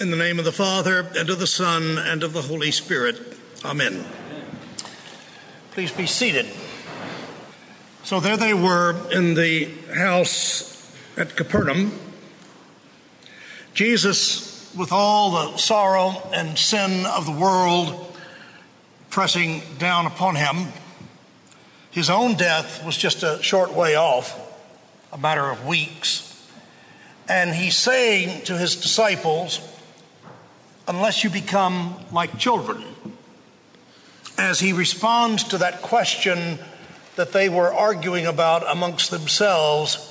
In the name of the Father, and of the Son, and of the Holy Spirit. Amen. Please be seated. So there they were in the house at Capernaum. Jesus, with all the sorrow and sin of the world pressing down upon him, his own death was just a short way off, a matter of weeks. And he's saying to his disciples, unless you become like children, as he responds to that question that they were arguing about amongst themselves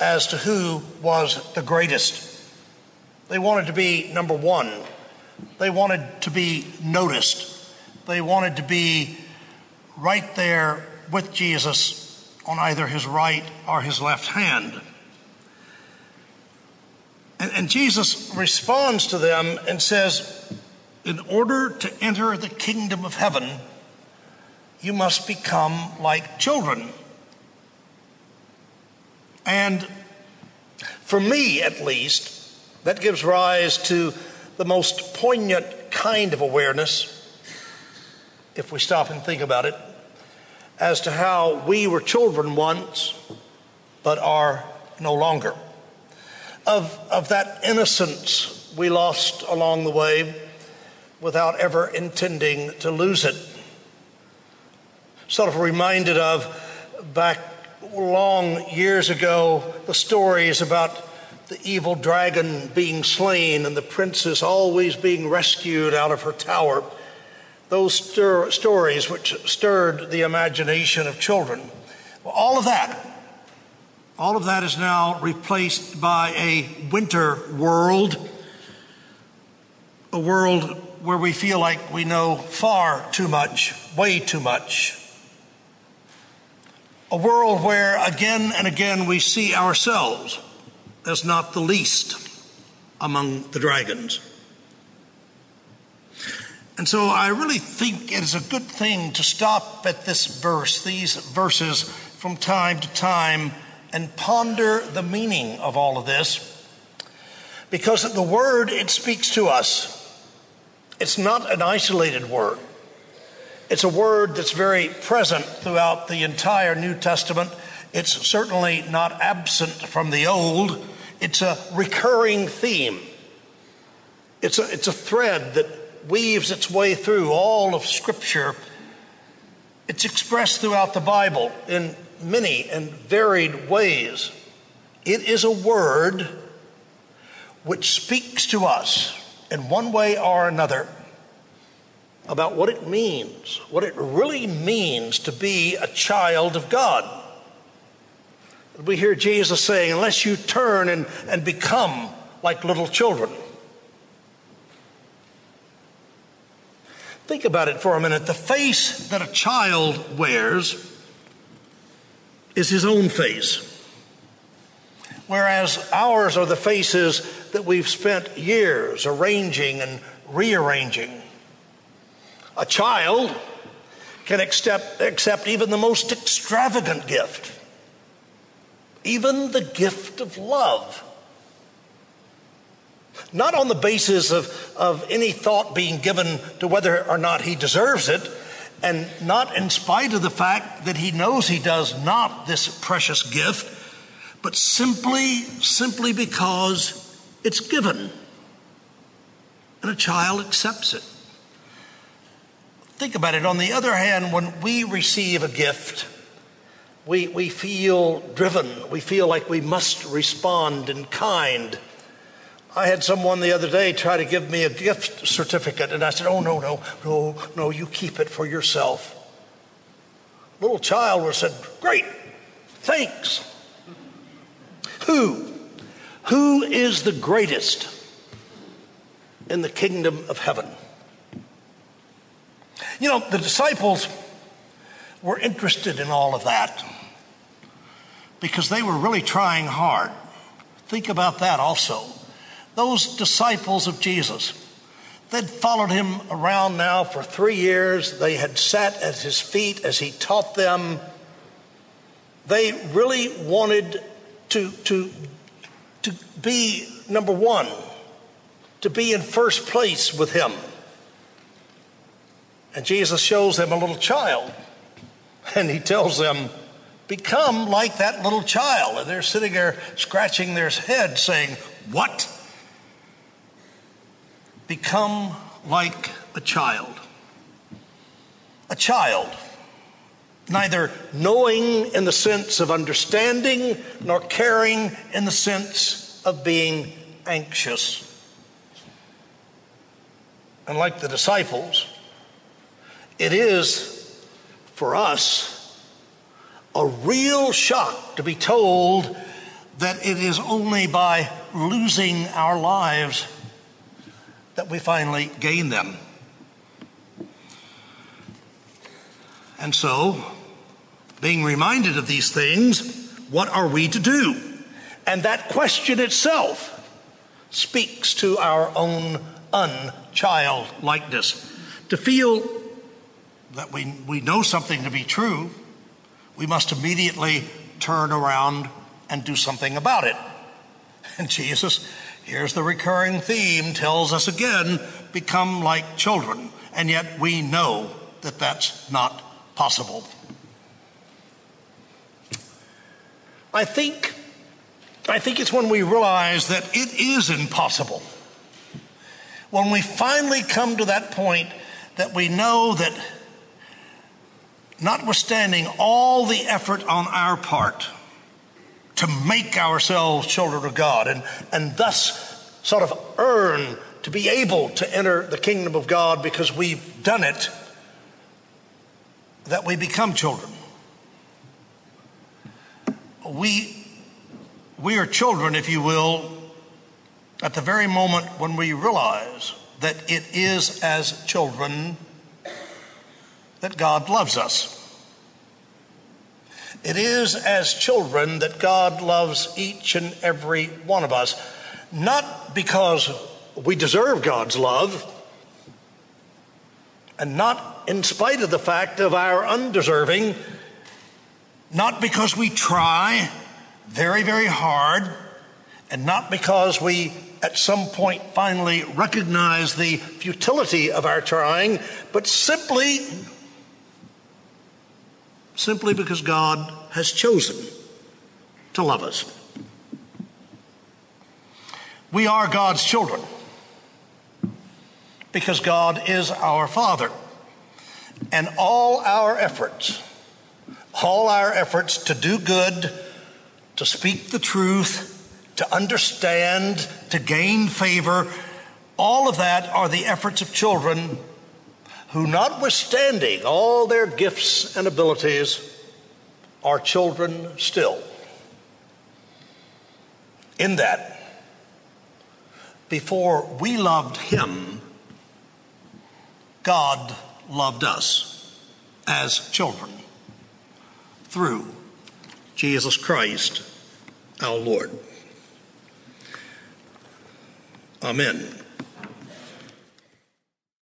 as to who was the greatest. They wanted to be number one. They wanted to be noticed. They wanted to be right there with Jesus on either his right or his left hand. And, and Jesus responds to them and says, In order to enter the kingdom of heaven, you must become like children. And for me, at least, that gives rise to the most poignant kind of awareness, if we stop and think about it, as to how we were children once, but are no longer of, of that innocence we lost along the way without ever intending to lose it. Sort of reminded of back long years ago the stories about the evil dragon being slain and the princess always being rescued out of her tower. Those stir- stories which stirred the imagination of children. Well, all of that all of that is now replaced by a winter world, a world where we feel like we know far too much, way too much. A world where again and again we see ourselves as not the least among the dragons. And so I really think it is a good thing to stop at this verse, these verses from time to time and ponder the meaning of all of this because the word it speaks to us. It's not an isolated word. It's a word that's very present throughout the entire new testament. It's certainly not absent from the old. It's a recurring theme. It's a, it's a thread that weaves its way through all of scripture. It's expressed throughout the bible in many and varied ways. It is a word which speaks to us in one way or another about what it means, what it really means to be a child of God. We hear Jesus saying, unless you turn and, and become like little children. Think about it for a minute. The face that a child wears is his own face. Whereas ours are the faces that we've spent years arranging and rearranging. A child can accept, accept even the most extravagant gift, even the gift of love. Not on the basis of, of any thought being given to whether or not he deserves it, and not in spite of the fact that he knows he does not this precious gift, but simply, simply because it's given. And a child accepts it. Think about it. On the other hand, when we receive a gift, we, we feel driven. We feel like we must respond in kind. I had someone the other day try to give me a gift certificate, and I said, Oh, no, no, no, no, you keep it for yourself. Little child would have said, Great, thanks. Who? Who is the greatest in the kingdom of heaven? You know, the disciples were interested in all of that because they were really trying hard. Think about that also those disciples of Jesus. They'd followed him around now for three years. They had sat at his feet as he taught them. They really wanted to, to, to be number one, to be in first place with Him. And Jesus shows them a little child, and He tells them, Become like that little child. And they're sitting there scratching their head, saying, What? Become like a child. A child neither knowing in the sense of understanding nor caring in the sense of being anxious. And like the disciples, it is for us a real shock to be told that it is only by losing our lives that we finally gain them. And so, being reminded of these things, what are we to do? And that question itself speaks to our own unchildlikeness. To feel that we, we know something to be true, we must immediately turn around and do something about it. And Jesus, here's the recurring theme, tells us again become like children. And yet we know that that's not possible. I think, I think it's when we realize that it is impossible. When we finally come to that point that we know that, notwithstanding all the effort on our part to make ourselves children of God and, and thus sort of earn to be able to enter the kingdom of God because we've done it that we become children. We, we are children, if you will, at the very moment when we realize that it is as children that God loves us. It is as children that God loves each and every one of us, not because we deserve God's love, and not in spite of the fact of our undeserving, not because we try very, very hard, and not because we at some point finally recognize the futility of our trying, but simply simply because God has chosen to love us. We are God's children because God is our Father. And all our efforts, all our efforts to do good, to speak the truth, to understand, to gain favor, all of that are the efforts of children who, notwithstanding all their gifts and abilities, are children still. In that, before we loved Him, God loved us as children through Jesus Christ our Lord. Amen.